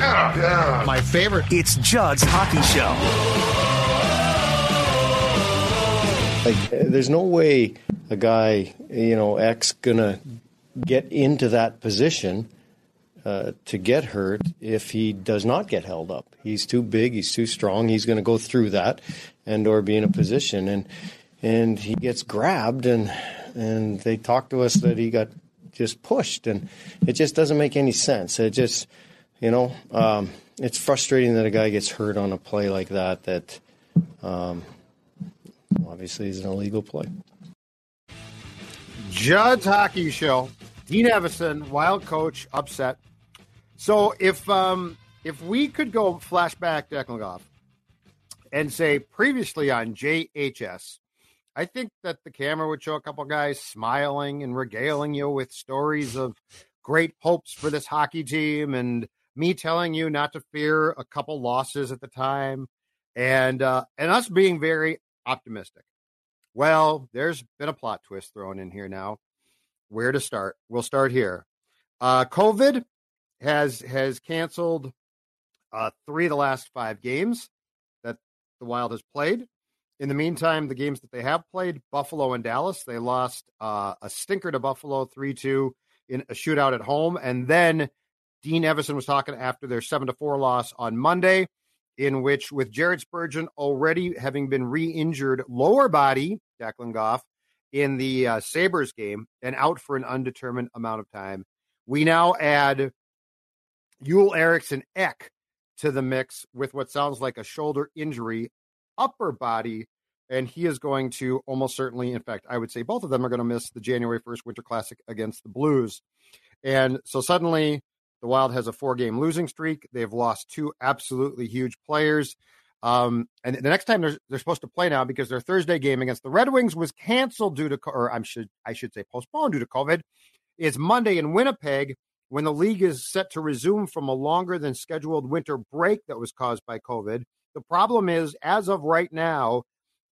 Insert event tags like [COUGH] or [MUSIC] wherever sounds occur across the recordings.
Hockey, yeah. yeah. My favorite. It's Judd's Hockey Show. Like, there's no way a guy, you know, X gonna get into that position uh, to get hurt if he does not get held up. He's too big. He's too strong. He's going to go through that, and or be in a position, and and he gets grabbed, and and they talk to us that he got just pushed, and it just doesn't make any sense. It just, you know, um, it's frustrating that a guy gets hurt on a play like that. That um, obviously is an illegal play. Judd's Hockey Show. Dean Evason, wild coach, upset. So if um, if we could go flashback Declan Goff and say previously on JHS, I think that the camera would show a couple guys smiling and regaling you with stories of great hopes for this hockey team and me telling you not to fear a couple losses at the time and uh, and us being very optimistic. Well, there's been a plot twist thrown in here now. Where to start? We'll start here. Uh, COVID has has canceled uh, three of the last five games that the Wild has played. In the meantime, the games that they have played, Buffalo and Dallas, they lost uh, a stinker to Buffalo 3 2 in a shootout at home. And then Dean Evason was talking after their 7 to 4 loss on Monday, in which, with Jared Spurgeon already having been re injured lower body Declan Goff in the uh, Sabres game and out for an undetermined amount of time. We now add Joel Eriksson Ek to the mix with what sounds like a shoulder injury, upper body, and he is going to almost certainly, in fact, I would say both of them are going to miss the January 1st Winter Classic against the Blues. And so suddenly the Wild has a four game losing streak. They've lost two absolutely huge players. Um, and the next time they're, they're supposed to play now because their Thursday game against the Red Wings was canceled due to, or I should I should say postponed due to COVID, is Monday in Winnipeg when the league is set to resume from a longer than scheduled winter break that was caused by COVID. The problem is, as of right now,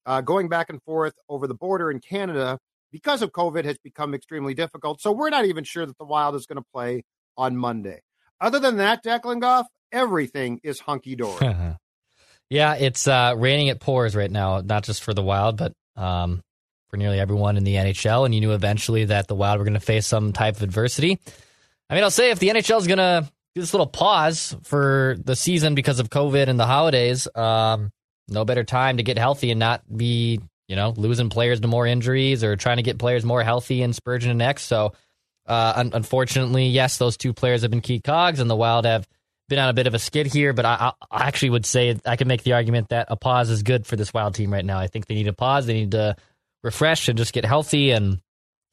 uh, going back and forth over the border in Canada because of COVID has become extremely difficult. So we're not even sure that the Wild is going to play on Monday. Other than that, Declan Goff, everything is hunky dory. [LAUGHS] Yeah, it's uh, raining at pours right now, not just for the Wild, but um, for nearly everyone in the NHL. And you knew eventually that the Wild were going to face some type of adversity. I mean, I'll say if the NHL is going to do this little pause for the season because of COVID and the holidays, um, no better time to get healthy and not be, you know, losing players to more injuries or trying to get players more healthy in Spurgeon and X. So, uh, un- unfortunately, yes, those two players have been key cogs, and the Wild have been on a bit of a skid here, but I, I actually would say I can make the argument that a pause is good for this Wild team right now. I think they need a pause. They need to refresh and just get healthy, and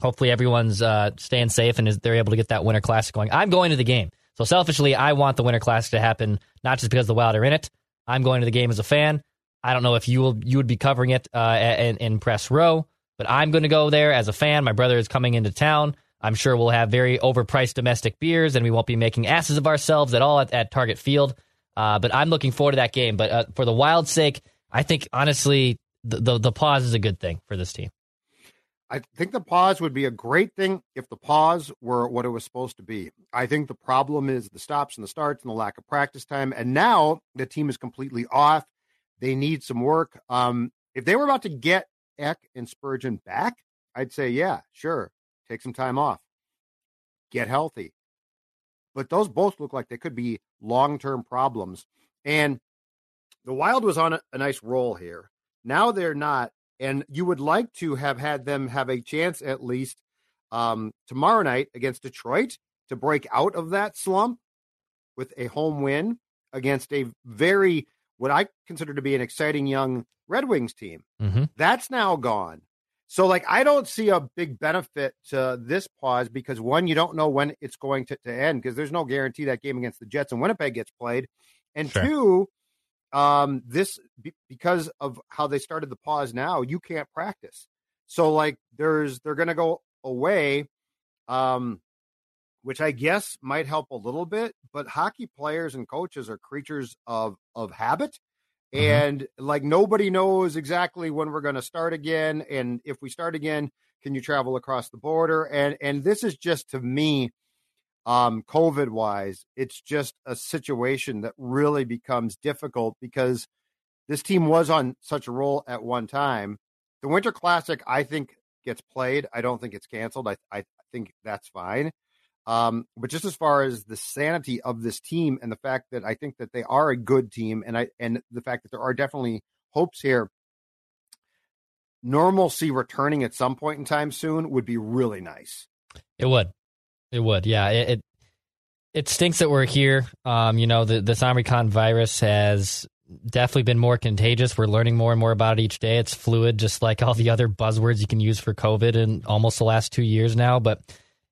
hopefully everyone's uh, staying safe and is, they're able to get that Winter Classic going. I'm going to the game, so selfishly, I want the Winter Classic to happen, not just because the Wild are in it. I'm going to the game as a fan. I don't know if you will you would be covering it uh, in, in press row, but I'm going to go there as a fan. My brother is coming into town. I'm sure we'll have very overpriced domestic beers, and we won't be making asses of ourselves at all at, at Target Field. Uh, but I'm looking forward to that game. But uh, for the Wild's sake, I think honestly the, the, the pause is a good thing for this team. I think the pause would be a great thing if the pause were what it was supposed to be. I think the problem is the stops and the starts and the lack of practice time. And now the team is completely off. They need some work. Um, if they were about to get Ek and Spurgeon back, I'd say, yeah, sure, take some time off, get healthy. But those both look like they could be long term problems. And the Wild was on a, a, nice roll here. Now they're not. And you would like to have had them have a chance at least um, tomorrow night against Detroit to break out of that slump with a home win against a very, what I consider to be an exciting young Red Wings team. Mm-hmm. That's now gone. So, like, I don't see a big benefit to this pause because one, you don't know when it's going to, to end because there's no guarantee that game against the Jets and Winnipeg gets played. And sure. two, um, this because of how they started the pause now, you can't practice. So, like, there's they're going to go away, um, which I guess might help a little bit. But hockey players and coaches are creatures of of habit, Mm-hmm. and like nobody knows exactly when we're going to start again and if we start again can you travel across the border? And and this is just to me um covid wise it's just a situation that really becomes difficult because this team was on such a roll at one time. The winter classic i think gets played. I don't think it's canceled. I i think that's fine um, but just as far as the sanity of this team and the fact that I think that they are a good team, and I and the fact that there are definitely hopes here, normalcy returning at some point in time soon would be really nice. It would, it would, yeah. It it, it stinks that we're here. Um, you know, the this Omicron virus has definitely been more contagious. We're learning more and more about it each day. It's fluid, just like all the other buzzwords you can use for COVID in almost the last two years now, but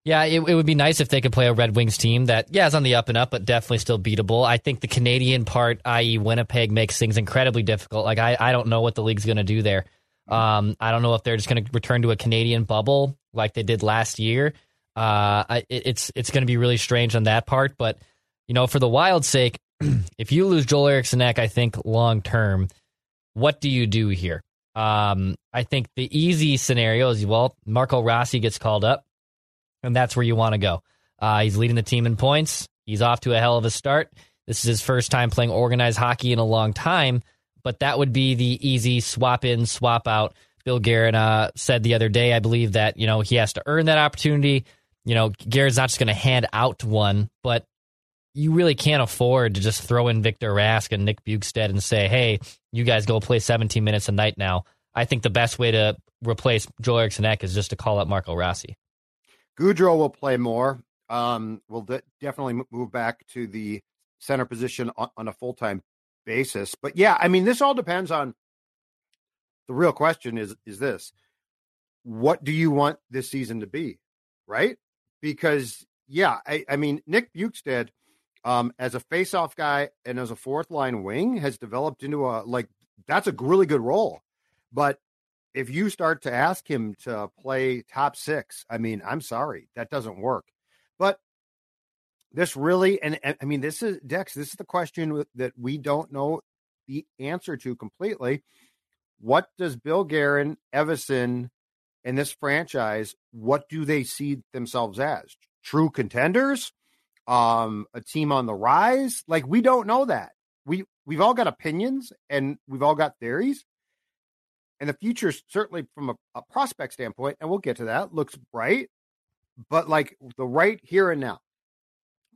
yeah, it, it would be nice if they could play a Red Wings team that, yeah, is on the up and up, but definitely still beatable. I think the Canadian part, i.e., Winnipeg, makes things incredibly difficult. Like, I, I don't know what the league's going to do there. Um, I don't know if they're just going to return to a Canadian bubble like they did last year. Uh, I, it, it's it's going to be really strange on that part. But, you know, for the Wild's sake, [CLEARS THROAT] if you lose Joel Eriksson Ek, I think long term, what do you do here? Um, I think the easy scenario is, well, Marco Rossi gets called up and that's where you want to go. Uh, he's leading the team in points. He's off to a hell of a start. This is his first time playing organized hockey in a long time, but that would be the easy swap in, swap out. Bill Guerin uh, said the other day, I believe, that you know he has to earn that opportunity. You know, Guerin's not just going to hand out one, but you really can't afford to just throw in Victor Rask and Nick Bjugstad and say, "Hey, you guys go play 17 minutes a night now." I think the best way to replace Joel Eriksson is just to call up Marco Rossi. Gaudreau will play more. Um, will de- definitely move back to the center position on, on a full time basis. But yeah, I mean, this all depends on the real question is is this: What do you want this season to be? Right? Because yeah, I, I mean, Nick Bjugstad, um, as a face-off guy and as a fourth line wing, has developed into a like that's a really good role. But if you start to ask him to play top six, I mean, I'm sorry, that doesn't work. But this really, and, and I mean, this is Dex. This is the question that we don't know the answer to completely. What does Bill Guerin, Evason, and this franchise? What do they see themselves as? True contenders, um, a team on the rise. Like we don't know that. We we've all got opinions and we've all got theories and the future certainly from a, a, prospect standpoint and we'll get to that looks bright but like the right here and now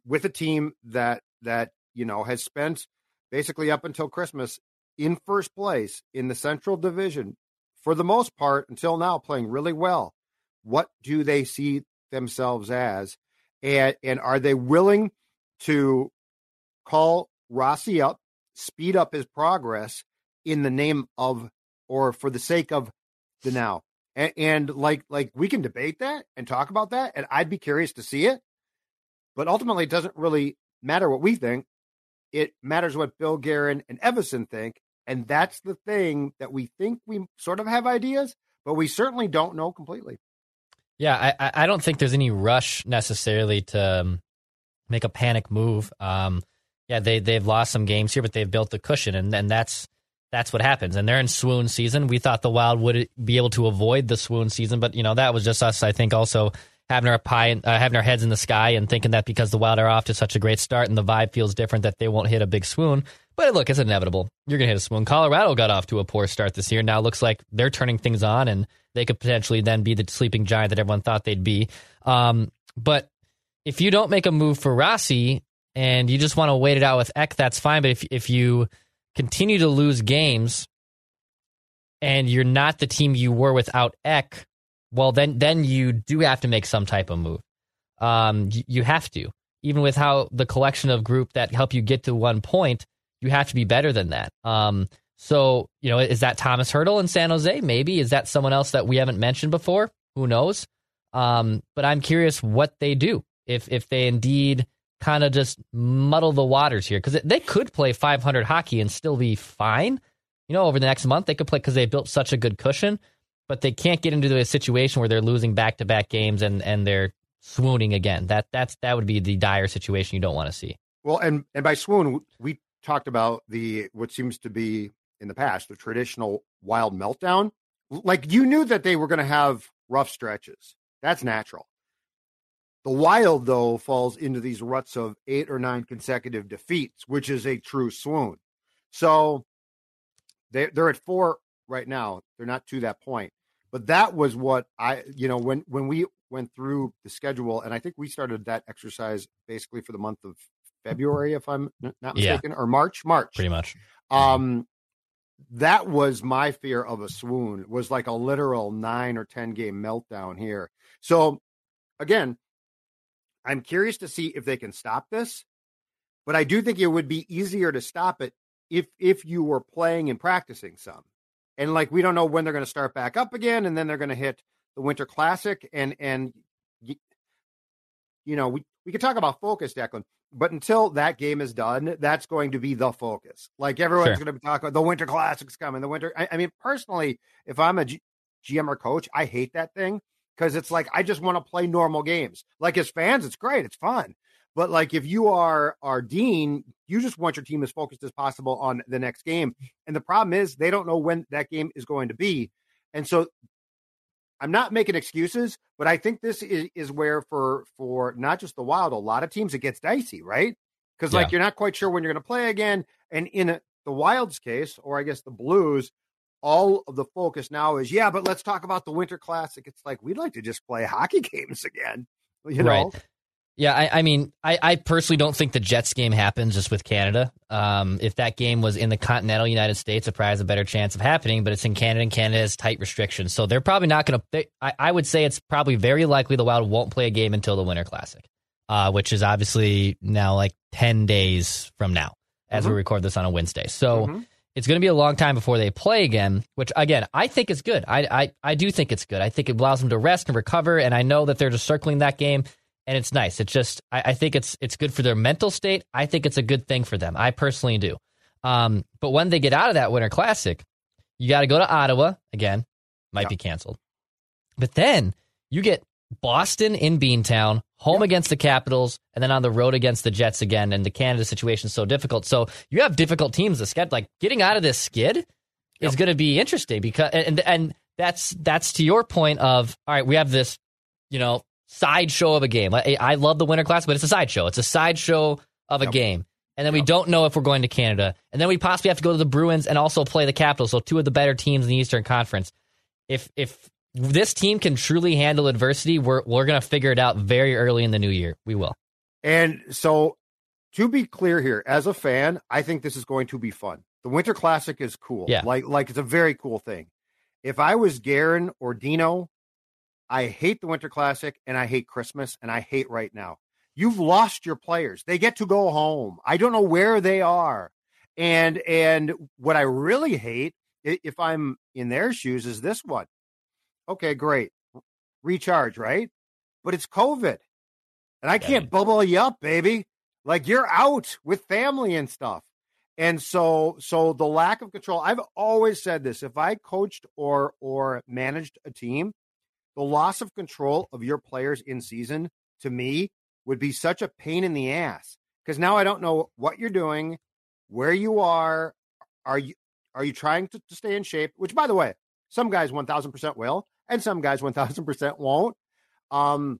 with a team that that you know has spent basically up until christmas in first place in the central division for the most part until now playing really well. What do they see themselves as? And and are they willing to call rossi up speed up his progress in the name of or for the sake of the now. And, and like like we can debate that and talk about that, and I'd be curious to see it. But ultimately, it doesn't really matter what we think. It matters what Bill Guerin and Evason think, and that's the thing that we think we sort of have ideas, but we certainly don't know completely. Yeah, I, I don't think there's any rush necessarily to um, make a panic move. Um, yeah, they they've lost some games here, but they've built the cushion, and and that's that's what happens. And they're in swoon season. We thought the Wild would be able to avoid the swoon season, but you know that was just us. I think also having our pie, uh, having our heads in the sky, and thinking that because the Wild are off to such a great start and the vibe feels different, that they won't hit a big swoon. But look, it's inevitable. You're going to hit a swoon. Colorado got off to a poor start this year. Now looks like they're turning things on, and they could potentially then be the sleeping giant that everyone thought they'd be. Um, but if you don't make a move for Rossi and you just want to wait it out with Ek, that's fine. But if if you continue to lose games and you're not the team you were without Ek, well then then you do have to make some type of move. Um, you, you have to. Even with how the collection of group that help you get to one point, you have to be better than that. Um, So, you know, is that Tomas Hertl in San Jose? Maybe. Is that someone else that we haven't mentioned before? Who knows? Um, but I'm curious what they do if if they indeed kind of just muddle the waters here because they could play 500 hockey and still be fine. You know, over the next month they could play because they built such a good cushion, but they can't get into a situation where they're losing back to back games and and they're swooning again. That that's that would be the dire situation you don't want to see. Well, and and by swoon we talked about the what seems to be in the past the traditional wild meltdown. Like you knew that they were going to have rough stretches. That's natural. The Wild, though, falls into these ruts of eight or nine consecutive defeats, which is a true swoon. So they, they're at four right now. They're not to that point. But that was what I, you know, when when we went through the schedule, and I think we started that exercise basically for the month of February, if I'm not mistaken, yeah. or March, March, pretty much. Um, that was my fear of a swoon was like a literal nine or ten game meltdown here so again, I'm curious to see if they can stop this, but I do think it would be easier to stop it if if you were playing and practicing some. And like we don't know when they're going to start back up again, and then they're going to hit the Winter Classic, and and you know we we could talk about focus, Declan, but until that game is done, that's going to be the focus. Like everyone's sure. going to be talking about the Winter Classic's coming, the Winter. I, I mean, personally, if I'm a G, GM or coach, I hate that thing because it's like I just want to play normal games. Like as fans, it's great, it's fun. But like if you are our dean, you just want your team as focused as possible on the next game. And the problem is they don't know when that game is going to be. And so I'm not making excuses, but I think this is, is where for for not just the wild, a lot of teams it gets dicey, right? Because like you're not quite sure when you're going to play again. And in a, the Wild's case, or I guess the Blues, all of the focus now is yeah, but let's talk about the Winter Classic. It's like we'd like to just play [LAUGHS] hockey games again, you know. Right. Yeah, I, I mean, I, I, personally don't think the Jets game happens just with Canada. Um, if that game was in the continental United States, it probably has a better chance of happening. But it's in Canada, and Canada has tight restrictions, so they're probably not going to. I, I would say it's probably very likely the Wild won't play a game until the Winter Classic, uh, which is obviously now like ten days from now, as mm-hmm. we record this on a Wednesday. So. Mm-hmm it's going to be a long time before they play again, which again, I think is good. I, I, I do think it's good. I think it allows them to rest and recover. And I know that they're just circling that game and it's nice. It's just, I, I think it's, it's good for their mental state. I think it's a good thing for them. I personally do. Um, but when they get out of that winter classic, you got to go to Ottawa again, might yeah. be canceled. But then you get Boston in Beantown, home yep. against the Capitals, and then on the road against the Jets again. And the Canada situation is so difficult. So you have difficult teams to skid. Like getting out of this skid yep. is going to be interesting because and and that's that's to your point of all right. We have this, you know, sideshow of a game. I, I love the Winter Class, but it's a sideshow. It's a sideshow of a yep. game. And then we don't know if we're going to Canada. And then we possibly have to go to the Bruins and also play the Capitals. So two of the better teams in the Eastern Conference. If if this team can truly handle adversity, we're we're gonna figure it out very early in the new year. We will. And so, to be clear here, as a fan, I think this is going to be fun. The Winter Classic is cool. Yeah. Like like it's a very cool thing. If I was Guerin or Dino, I hate the Winter Classic and I hate Christmas and I hate right now. You've lost your players. They get to go home. I don't know where they are. And and what I really hate if I'm in their shoes is this one Okay, great. Recharge, right? But it's COVID. And I can't bubble you up, baby. Like you're out with family and stuff. And so so the lack of control, I've always said this, if I coached or or managed a team, the loss of control of your players in season to me would be such a pain in the ass because now I don't know what you're doing, where you are, are you are you trying to, to stay in shape? Which by the way, some guys 1000% will and some guys 1000% won't. Um,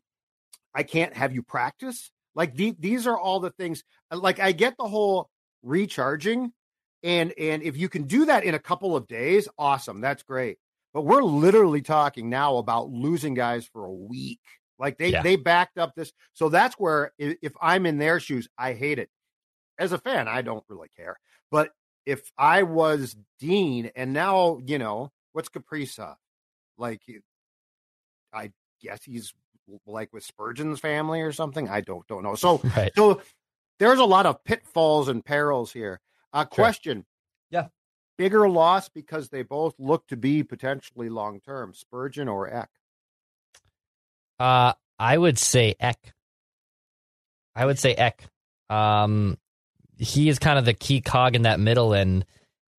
I can't have you practice. Like the, these are all the things. Uh, like I get the whole recharging, and and if you can do that in a couple of days, awesome. That's great. But we're literally talking now about losing guys for a week. Like they yeah. they backed up this, so that's where if I'm in their shoes, I hate it. As a fan, I don't really care. But if I was Dean, and now you know what's Kaprizov, like, I guess he's like with Spurgeon's family or something. I don't don't know. So [LAUGHS] right. so there's a lot of pitfalls and perils here. Uh, question. Yeah. bigger loss because they both look to be potentially long term? Spurgeon or Ek? Uh, I would say Ek. I would say Ek. Um, he is kind of the key cog in that middle, and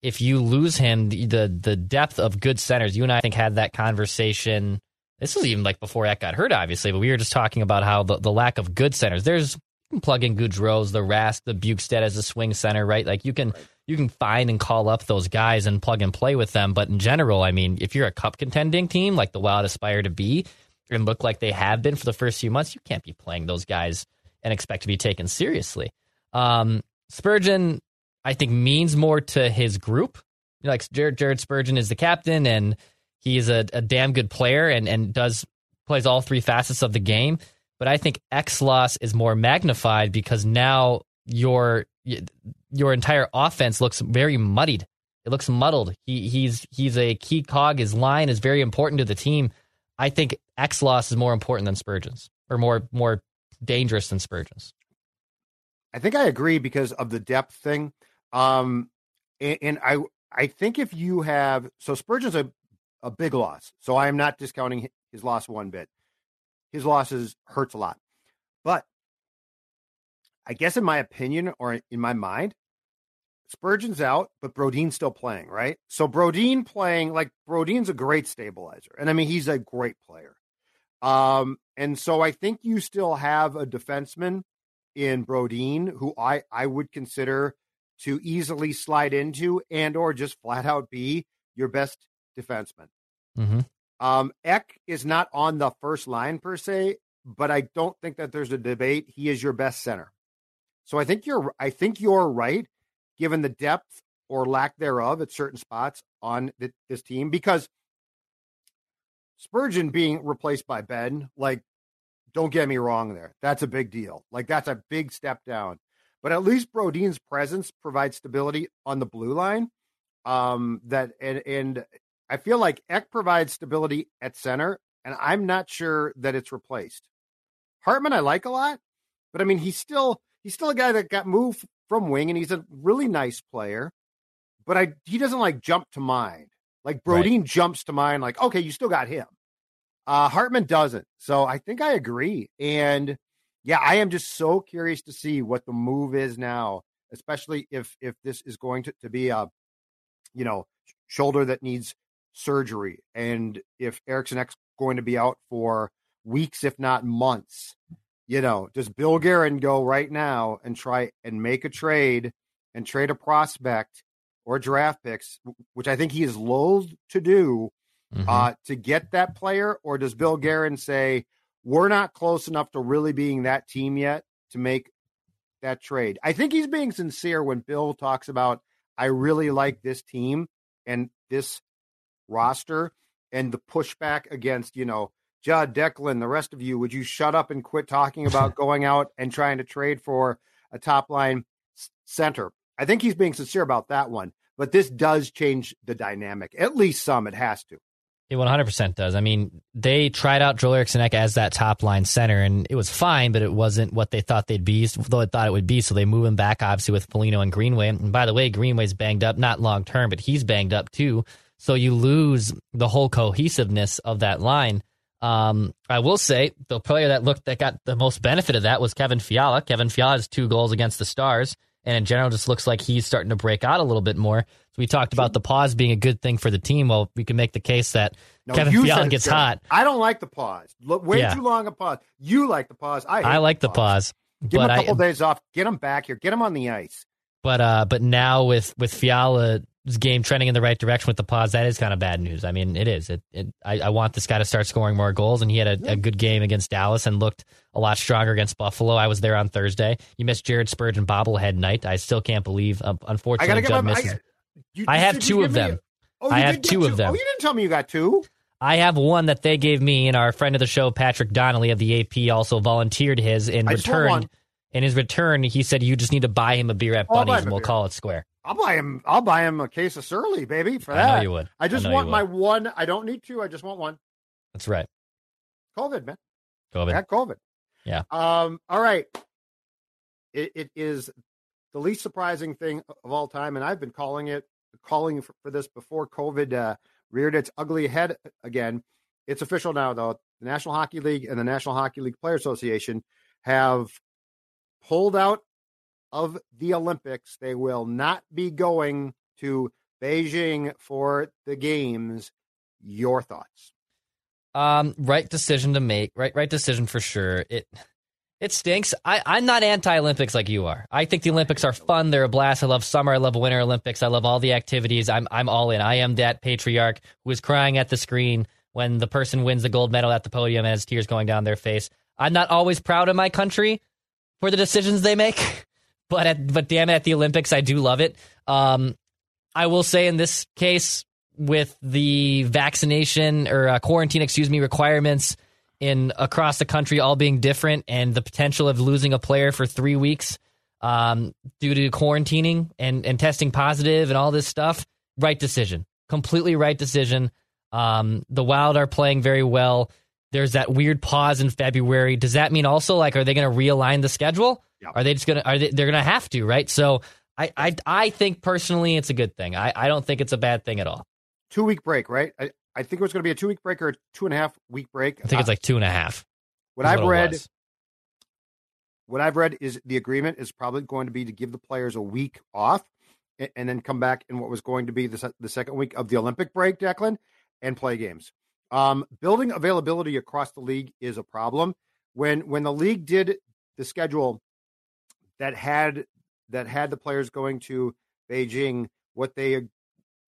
if you lose him, the, the the depth of good centers. You and I, I think had that conversation. This was even like before Ek got hurt, obviously, but we were just talking about how the, the lack of good centers. There's you can plug in Gaudreau's, the Rask, the Bjugstad as a swing center, right? Like you can right. you can find and call up those guys and plug and play with them. But in general, I mean, if you're a cup contending team like the Wild aspire to be and look like they have been for the first few months, you can't be playing those guys and expect to be taken seriously. Um, Spurgeon, I think, means more to his group. Like Jared, Jared Spurgeon is the captain, and he's a, a damn good player and, and does plays all three facets of the game. But I think Ek's loss is more magnified because now your your entire offense looks very muddied. It looks muddled. He he's he's a key cog. His line is very important to the team. I think Ek's loss is more important than Spurgeon's, or more more dangerous than Spurgeon's. I think I agree because of the depth thing. Um, and, and I I think if you have so Spurgeon's a a big loss, so I am not discounting his loss one bit. His losses hurts a lot, but I guess in my opinion or in my mind, Spurgeon's out, but Brodin's still playing, right? So Brodin playing like Brodin's a great stabilizer, and I mean he's a great player. Um, and so I think you still have a defenseman in Brodin who I I would consider to easily slide into and or just flat out be your best defenseman. Mm-hmm. Um, Ek is not on the first line per se, but I don't think that there's a debate. He is your best center. So I think you're I think you're right, given the depth or lack thereof at certain spots on this team, because Spurgeon being replaced by Ben, like, don't get me wrong there. That's a big deal. Like, that's a big step down. But at least Brodin's presence provides stability on the blue line. Um, that and and I feel like Ek provides stability at center, and I'm not sure that it's replaced. Hartman, I like a lot, but I mean, he's still he's still a guy that got moved from wing, and he's a really nice player. But I he doesn't like jump to mind. Like Brodin right. jumps to mind, like, okay, you still got him. Uh, Hartman doesn't. So I think I agree. And yeah, I am just so curious to see what the move is now, especially if if this is going to, to be a you know shoulder that needs surgery, and if Eriksson Ek's going to be out for weeks, if not months. You know, does Bill Guerin go right now and try and make a trade and trade a prospect or draft picks, which I think he is loath to do, mm-hmm. uh, to get that player? Or does Bill Guerin say, we're not close enough to really being that team yet to make that trade? I think he's being sincere when Bill talks about, I really like this team and this roster and the pushback against, you know, Judd, Declan, the rest of you, would you shut up and quit talking about [LAUGHS] going out and trying to trade for a top line center? I think he's being sincere about that one, but this does change the dynamic. At least some, it has to. It 100% does. I mean, they tried out Joel Eriksson as that top line center, and it was fine, but it wasn't what they thought they'd be, though it thought it would be. So they move him back, obviously, with Foligno and Greenway. And by the way, Greenway's banged up, not long term, but he's banged up too. So you lose the whole cohesiveness of that line. Um, I will say the player that looked that got the most benefit of that was Kevin Fiala. Kevin Fiala has two goals against the Stars and in general just looks like he's starting to break out a little bit more. So we talked about the pause being a good thing for the team. Well, we can make the case that no, Kevin Fiala gets hot. I don't like the pause. Look, way yeah. too long a pause. You like the pause. I I like the pause. pause. Give him a couple I, days off. Get him back here. Get him on the ice. But uh, but now with with Fiala game trending in the right direction with the pause, that is kind of bad news. I mean, it is. It, it I, I, want this guy to start scoring more goals, and he had a, yeah. a, good game against Dallas and looked a lot stronger against Buffalo. I was there on Thursday. You missed Jared Spurgeon bobblehead night. I still can't believe. Uh, unfortunately, Judd misses. I, you, I have two of them. oh, I have two of them. Oh, you didn't tell me you got two. I have one that they gave me, and our friend of the show, Patrick Donnelly of the AP, also volunteered his in return. In his return, he said you just need to buy him a beer at Bunny's, and we'll call it square. I'll buy him. I'll buy him a case of Surly, baby. For that, I know you would. I just I want my one. I don't need two. I just want one. That's right. COVID, man. COVID. Got COVID. Yeah. Um. All right. It, it is the least surprising thing of all time, and I've been calling it calling for, for this before COVID uh, reared its ugly head again. It's official now, though. The National Hockey League and the National Hockey League Player Association have pulled out of the Olympics. They will not be going to Beijing for the games. Your thoughts? Um, right decision to make. Right, right decision for sure. It it stinks. I, I'm not anti Olympics like you are. I think the Olympics are fun. They're a blast. I love summer. I love Winter Olympics. I love all the activities. I'm I'm all in. I am that patriarch who is crying at the screen when the person wins the gold medal at the podium and has tears going down their face. I'm not always proud of my country for the decisions they make, [LAUGHS] but at, but damn it, at the Olympics, I do love it. Um, I will say in this case, with the vaccination or uh, quarantine, excuse me, requirements in across the country all being different, and the potential of losing a player for three weeks um, due to quarantining and and testing positive and all this stuff, right decision, completely right decision. Um, the Wild are playing very well. There's that weird pause in February. Does that mean also like are they going to realign the schedule? Yeah. Are they just going to are they they're going to have to, right? So I, I I think personally it's a good thing. I, I don't think it's a bad thing at all. Two week break, right? I, I think it was going to be a two week break or a two and a half week break. I think it's uh, like two and a half. What I've what read, what I've read is the agreement is probably going to be to give the players a week off and, and then come back in what was going to be the, the second week of the Olympic break, Declan, and play games. Um, building availability across the league is a problem. When when the league did the schedule that had that had the players going to Beijing, what they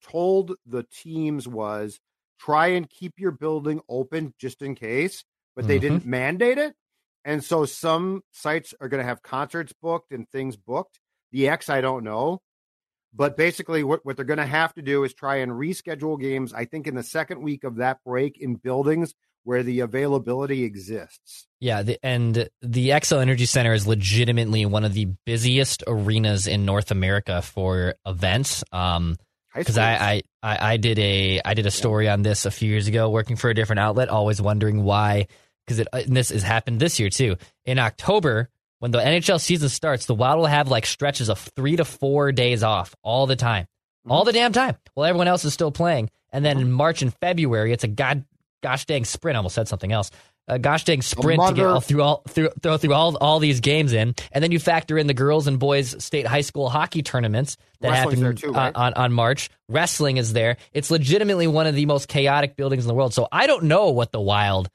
told the teams was try and keep your building open just in case, but they Mhm. didn't mandate it. And so some sites are going to have concerts booked and things booked. The X, I don't know. But basically, what, what they're going to have to do is try and reschedule games, I think, in the second week of that break in buildings where the availability exists. Yeah, the, and the Xcel Energy Center is legitimately one of the busiest arenas in North America for events. Um, because. I, I, I I did a I did a story on this a few years ago, working for a different outlet, always wondering why. Because it and this has happened this year too. In October, when the NHL season starts, the Wild will have like stretches of three to four days off all the time, all the damn time, while everyone else is still playing. And then in March and February, it's a god gosh dang sprint. I almost said something else. A gosh dang sprint to get all through all through throw through all all these games in, and then you factor in the girls and boys state high school hockey tournaments that Wrestling's happen too, uh, right? on on March. Wrestling is there. It's legitimately one of the most chaotic buildings in the world. So I don't know what the Wild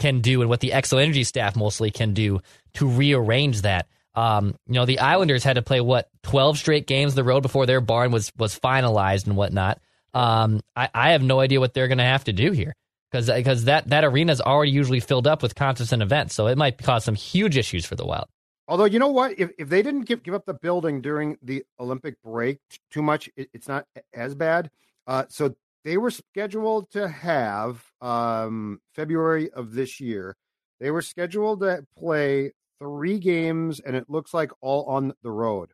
can do and what the Xcel Energy staff mostly can do to rearrange that. Um, you know, the Islanders had to play what twelve straight games the road before their barn was was finalized and whatnot. Um, I, I have no idea what they're going to have to do here because because that that arena is already usually filled up with concerts and events, so it might cause some huge issues for the Wild. Although you know what, if if they didn't give give up the building during the Olympic break too much, it, it's not as bad. Uh, so they were scheduled to have um, February of this year. They were scheduled to play three games, and it looks like all on the road.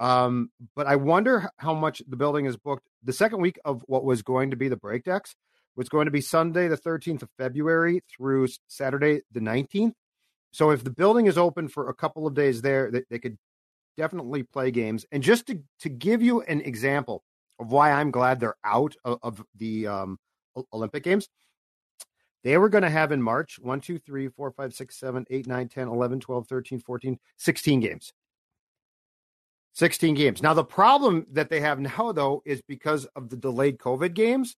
Um, but I wonder how much the building is booked. The second week of what was going to be the break Dex was going to be Sunday, the 13th of February through Saturday, the 19th. So if the building is open for a couple of days there, they, they could definitely play games. And just to, to give you an example of why I'm glad they're out of, of the um, Olympic Games, they were going to have in March 1, 2, 3, 4, 5, 6, 7, 8, 9, 10, 11, 12, 13, 14, 16 games. 16 games. Now, the problem that they have now, though, is because of the delayed COVID games.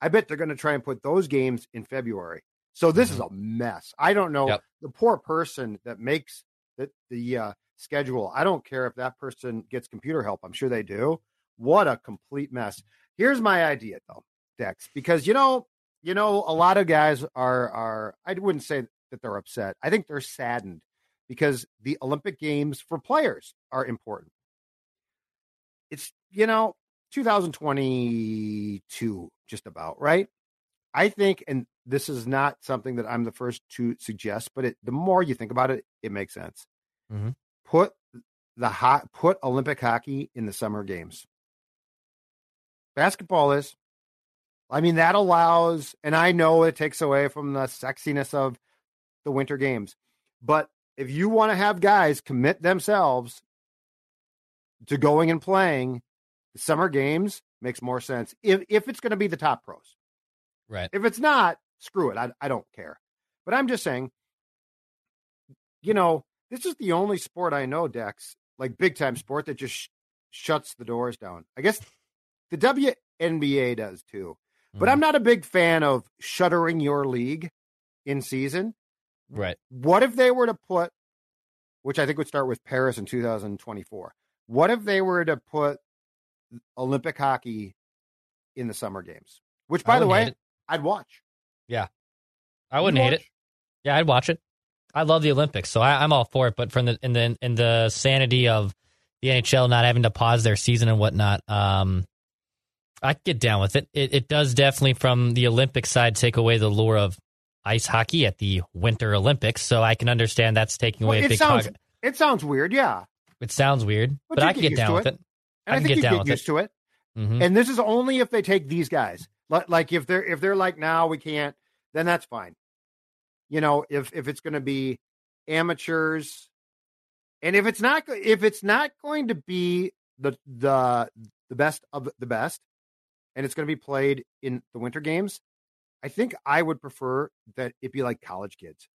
I bet they're going to try and put those games in February. So this is a mess. I don't know Yep. the poor person that makes the the uh, schedule. I don't care if that person gets computer help. I'm sure they do. What a complete mess. Here's my idea, though, Dex, because you know, you know, a lot of guys are are. I wouldn't say that they're upset. I think they're saddened because the Olympic Games for players are important. It's you know 2022, just about right. I think, and this is not something that I'm the first to suggest, but it, the more you think about it, it makes sense. Mhm. Put the hot, put Olympic hockey in the summer games. Basketball is. I mean, that allows, and I know it takes away from the sexiness of the winter games, but if you want to have guys commit themselves to going and playing the summer games, makes more sense if if it's going to be the top pros. Right. If it's not, screw it. I I don't care. But I'm just saying, you know, this is the only sport I know, Dex, like big time sport that just sh- shuts the doors down. I guess the WNBA does too. But Mhm. I'm not a big fan of shuttering your league in season. right. What if they were to put, which I think would start with Paris in 2024, what if they were to put Olympic hockey in the summer games? Which, by the way. I'd watch. Yeah. I wouldn't You'd hate it. Yeah, I'd watch it. I love the Olympics, so I, I'm all for it. But from the in the in the sanity of the NHL not having to pause their season and whatnot, um, I get down with it. it. It does definitely, from the Olympic side, take away the lure of ice hockey at the Winter Olympics. So I can understand that's taking Well, away a it big. sounds it sounds weird, yeah. it sounds weird, But but, I get can get down with it. it. And I think get you down get with used to it. hmm And this is only if they take these guys. Like, like if they're if they're like now we can't, then that's fine. You know, if if it's going to be amateurs, and if it's not if it's not going to be the the the best of the best, and it's going to be played in the winter games, I think I would prefer that it be like college kids,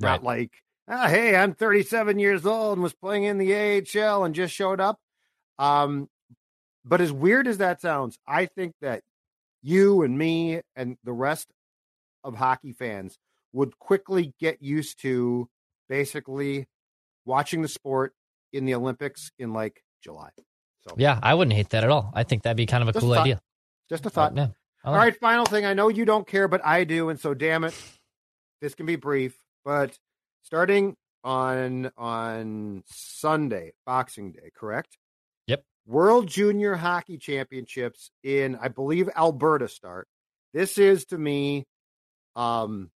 not like ah, hey, I'm 37 years old and was playing in the AHL and just showed up. Um, but as weird as that sounds, I think that you and me and the rest of hockey fans would quickly get used to basically watching the sport in the Olympics in like July. So Yeah, I wouldn't hate that at all. I think that'd be kind of a cool thought- idea. Just a thought. I All like it. final thing. I know you don't care, but I do, and so damn it, this can be brief. But starting on on Sunday, Boxing Day, correct? Yep. World Junior Hockey Championships in, I believe, Alberta start. This is to me, um,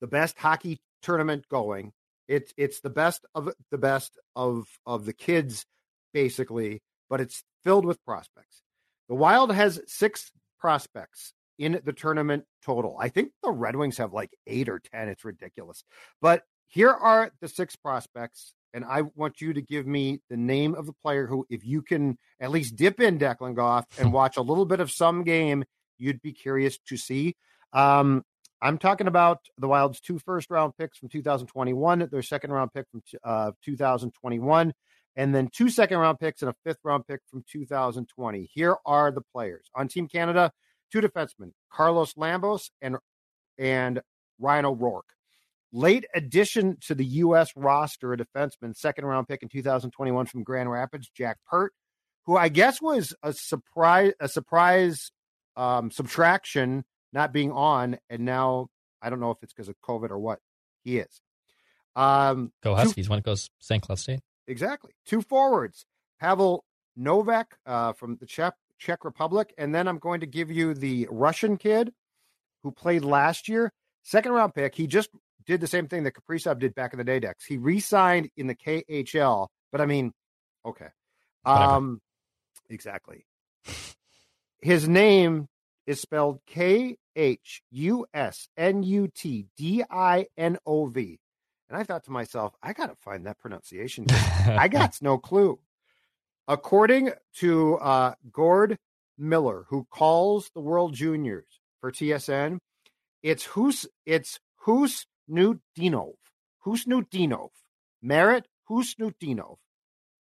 the best hockey tournament going. It's it's the best of the best of of the kids, basically, but it's filled with prospects. The Wild has six prospects in the tournament total. I think the Red Wings have like eight or 10. It's ridiculous. But here are the six prospects. And I want you to give me the name of the player who, if you can at least dip in Declan Goff and [LAUGHS] watch a little bit of some game, you'd be curious to see. Um, I'm talking about the Wild's two first round picks from 2021, their second round pick from uh, 2021, and then two second round picks and a fifth round pick from 2020. Here are the players on Team Canada: two defensemen, Carson Lambos and and Ryan O'Rourke. Late addition to the U.S. roster, a defenseman, second round pick in 2021 from Grand Rapids, Jack Peart, who I guess was a surprise, a surprise um, subtraction not being on, and now I don't know if it's because of COVID or what. He is. Um, Go two- Huskies when it goes St. Cloud State. Exactly. Two forwards, Pavel Novak uh, from the Czech, Czech Republic. And then I'm going to give you the Russian kid who played last year, second round pick. He just did the same thing that Kaprizov did back in the day, Dex. He re signed in the KHL, but I mean, okay. Whatever. Um, exactly. His name is spelled K H U S N U T D I N O V. And I thought to myself, I got to find that pronunciation. [LAUGHS] I got no clue. According to uh, Gord Miller, who calls the World Juniors for TSN, it's Hus it's Husnudinov, Husnudinov, Marat Husnudinov,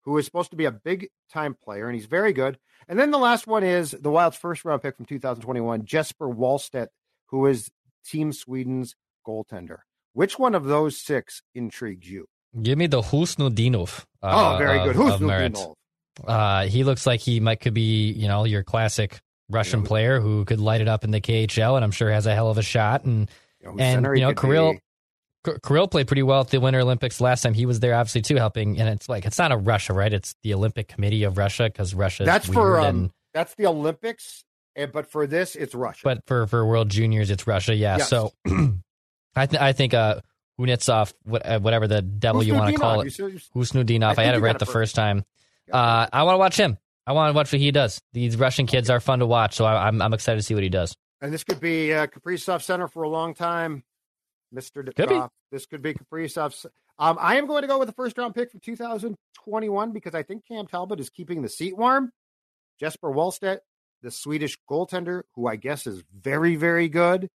who is supposed to be a big time player, and he's very good. And then the last one is the Wild's first round pick from 2021, Jesper Wallstedt, who is Team Sweden's goaltender. Which one of those six intrigues you? Give me the Husnudinov. oh, uh, very good. of- Who's of Merit. Nudinov? Uh, he looks like he might could be, you know, your classic Russian Yeah. player who could light it up in the KHL, and I'm sure has a hell of a shot. And You know, And, you know, Kirill- be. Kirill played pretty well at the Winter Olympics last time he was there, obviously too, helping. And it's like it's not a Russia, right? It's the Olympic Committee of Russia because Russia. That's for um, and, that's the Olympics, eh, but for this, it's Russia. but for for World Juniors, it's Russia. Yeah. Yes. So [CLEARS THROAT] I th- I think uh Hunitsov, what, uh, whatever the devil you want to call it, Husnudinov. I, I had it right the first. time. Uh, I want to watch him. I want to watch what he does. These Russian kids are fun to watch, so I, I'm I'm excited to see what he does. and this could be uh, Kaprizov center for a long time, Mister. Could be. This could be Kaprizov's. Um, I am going to go with the first round pick from 2021 because I think Cam Talbot is keeping the seat warm. Jesper Wallstedt the Swedish goaltender, who I guess is very, very good.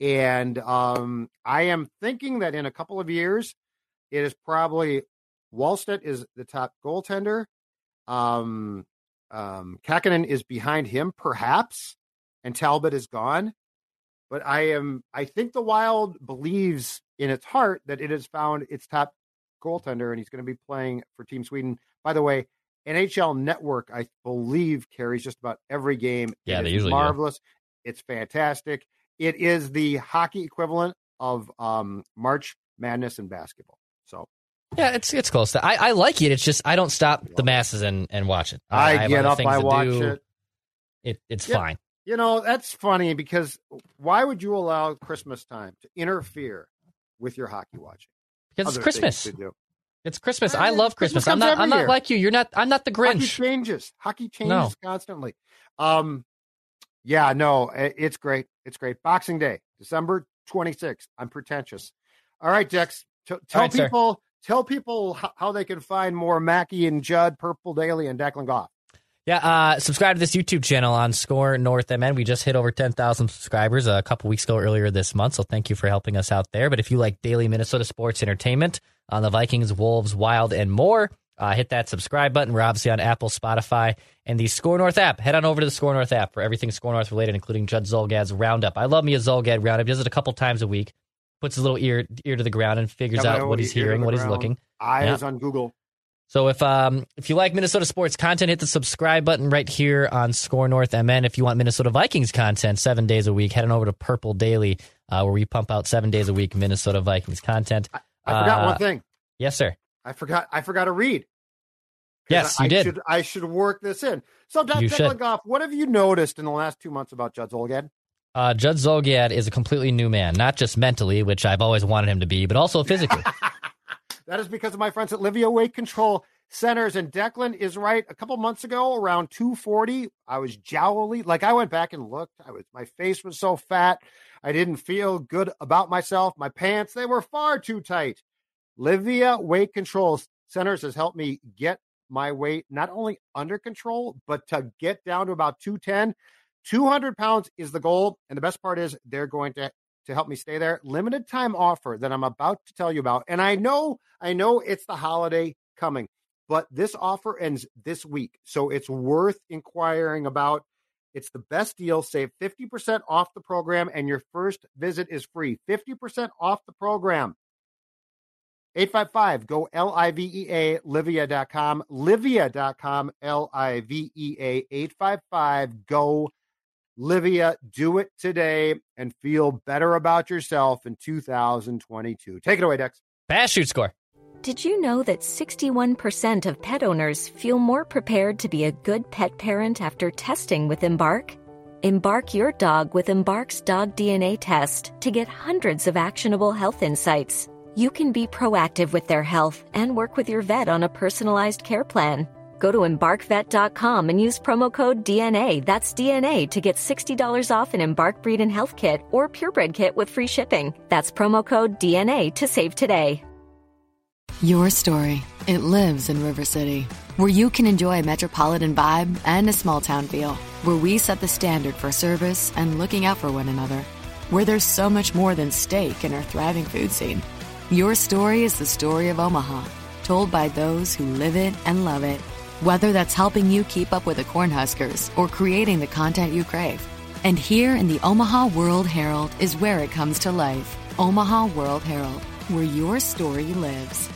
And um, I am thinking that in a couple of years, it is probably Wallstedt is the top goaltender. Um, um, Kahkonen is behind him, perhaps, and Talbot is gone. But I am, I think the Wild believes in its heart that it has found its top goaltender, and he's going to be playing for Team Sweden. By the way, NHL Network, I believe, carries just about every game. Yeah, It they usually do. marvelous. It's fantastic. It is the hockey equivalent of um, March Madness in basketball. So Yeah, it's it's close. To, I I like it. It's just I don't stop the masses and and watch it. I, have get up, I watch do. it. It it's Yep. fine. You know, that's funny because why would you allow Christmas time to interfere with your hockey watching? Because it's Christmas. things to do. It's Christmas. Eh, I love Christmas Christmas. I'm not. I'm not year. like you. You're not. I'm not the Grinch. Hockey changes. Hockey changes No. constantly. Um, yeah, no, it's great. It's great. Boxing Day, December 26th. I'm pretentious. All right, Dex. T- tell right, sir. people. Tell people how, how they can find more Mackey and Judd, Purple Daily, and Declan Goff. Yeah, uh, subscribe to this YouTube channel on Score North MN. We just hit over 10,000 subscribers a couple weeks ago earlier this month, so thank you for helping us out there. But if you like daily Minnesota sports entertainment on the Vikings, Wolves, Wild, and more, uh, hit that subscribe button. We're obviously on Apple, Spotify, and the Score North app. Head on over to the Score North app for everything Score North related, including Judd Zulgad's Roundup. I love me a Zolgad Roundup. He does it a couple times a week, puts his little ear ear to the ground and figures Yeah, out what he's hearing, what he's ground. looking. Eyes on Google. So if um if you like Minnesota sports content, hit the subscribe button right here on Score North MN. If you want Minnesota Vikings content seven days a week, head on over to Purple Daily, uh, where we pump out seven days a week Minnesota Vikings content. I forgot Uh, one thing. Yes, sir. I forgot. I forgot to read. Yes, I, you I did. Should, I should work this in. So. Declan Goff, what have you noticed in the last two months about Judd Zulgad? Uh, Judd Zulgad is a completely new man, not just mentally, which I've always wanted him to be, but also [LAUGHS] physically. That is because of my friends at Livea Weight Control Centers. And Declan is right. A couple months ago, around 240, I was jowly. Like I went back and looked. I was my face was so fat. I didn't feel good about myself. My pants, they were far too tight. Livea Weight Control Centers has helped me get my weight not only under control, but to get down to about 210. 200 pounds is the goal. And the best part is they're going to to help me stay there. Limited time offer that I'm about to tell you about. And I know, I know it's the holiday coming, but this offer ends this week. So it's worth inquiring about. It's the best deal. Save 50% off the program, and your first visit is free. 50% off the program. 855 go L I V E A Livea.com. Livea.com. L I V E A 855 go Livea, do it today and feel better about yourself in 2022. Take it away, Dex. Pass shoot score. Did you know that 61% of pet owners feel more prepared to be a good pet parent after testing with Embark? Embark your dog with Embark's dog DNA test to get hundreds of actionable health insights. You can be proactive with their health and work with your vet on a personalized care plan. Go to embarkvet.com and use promo code DNA, that's DNA, to get $60 off an Embark Breed and Health Kit or Purebred Kit with free shipping. That's promo code DNA to save today. Your story. It lives in River City, where you can enjoy a metropolitan vibe and a small town feel, where we set the standard for service and looking out for one another, where there's so much more than steak in our thriving food scene. Your story is the story of Omaha, told by those who live it and love it. Whether that's helping you keep up with the Cornhuskers or creating the content you crave. And here in the Omaha World Herald is where it comes to life. Omaha World Herald, where your story lives.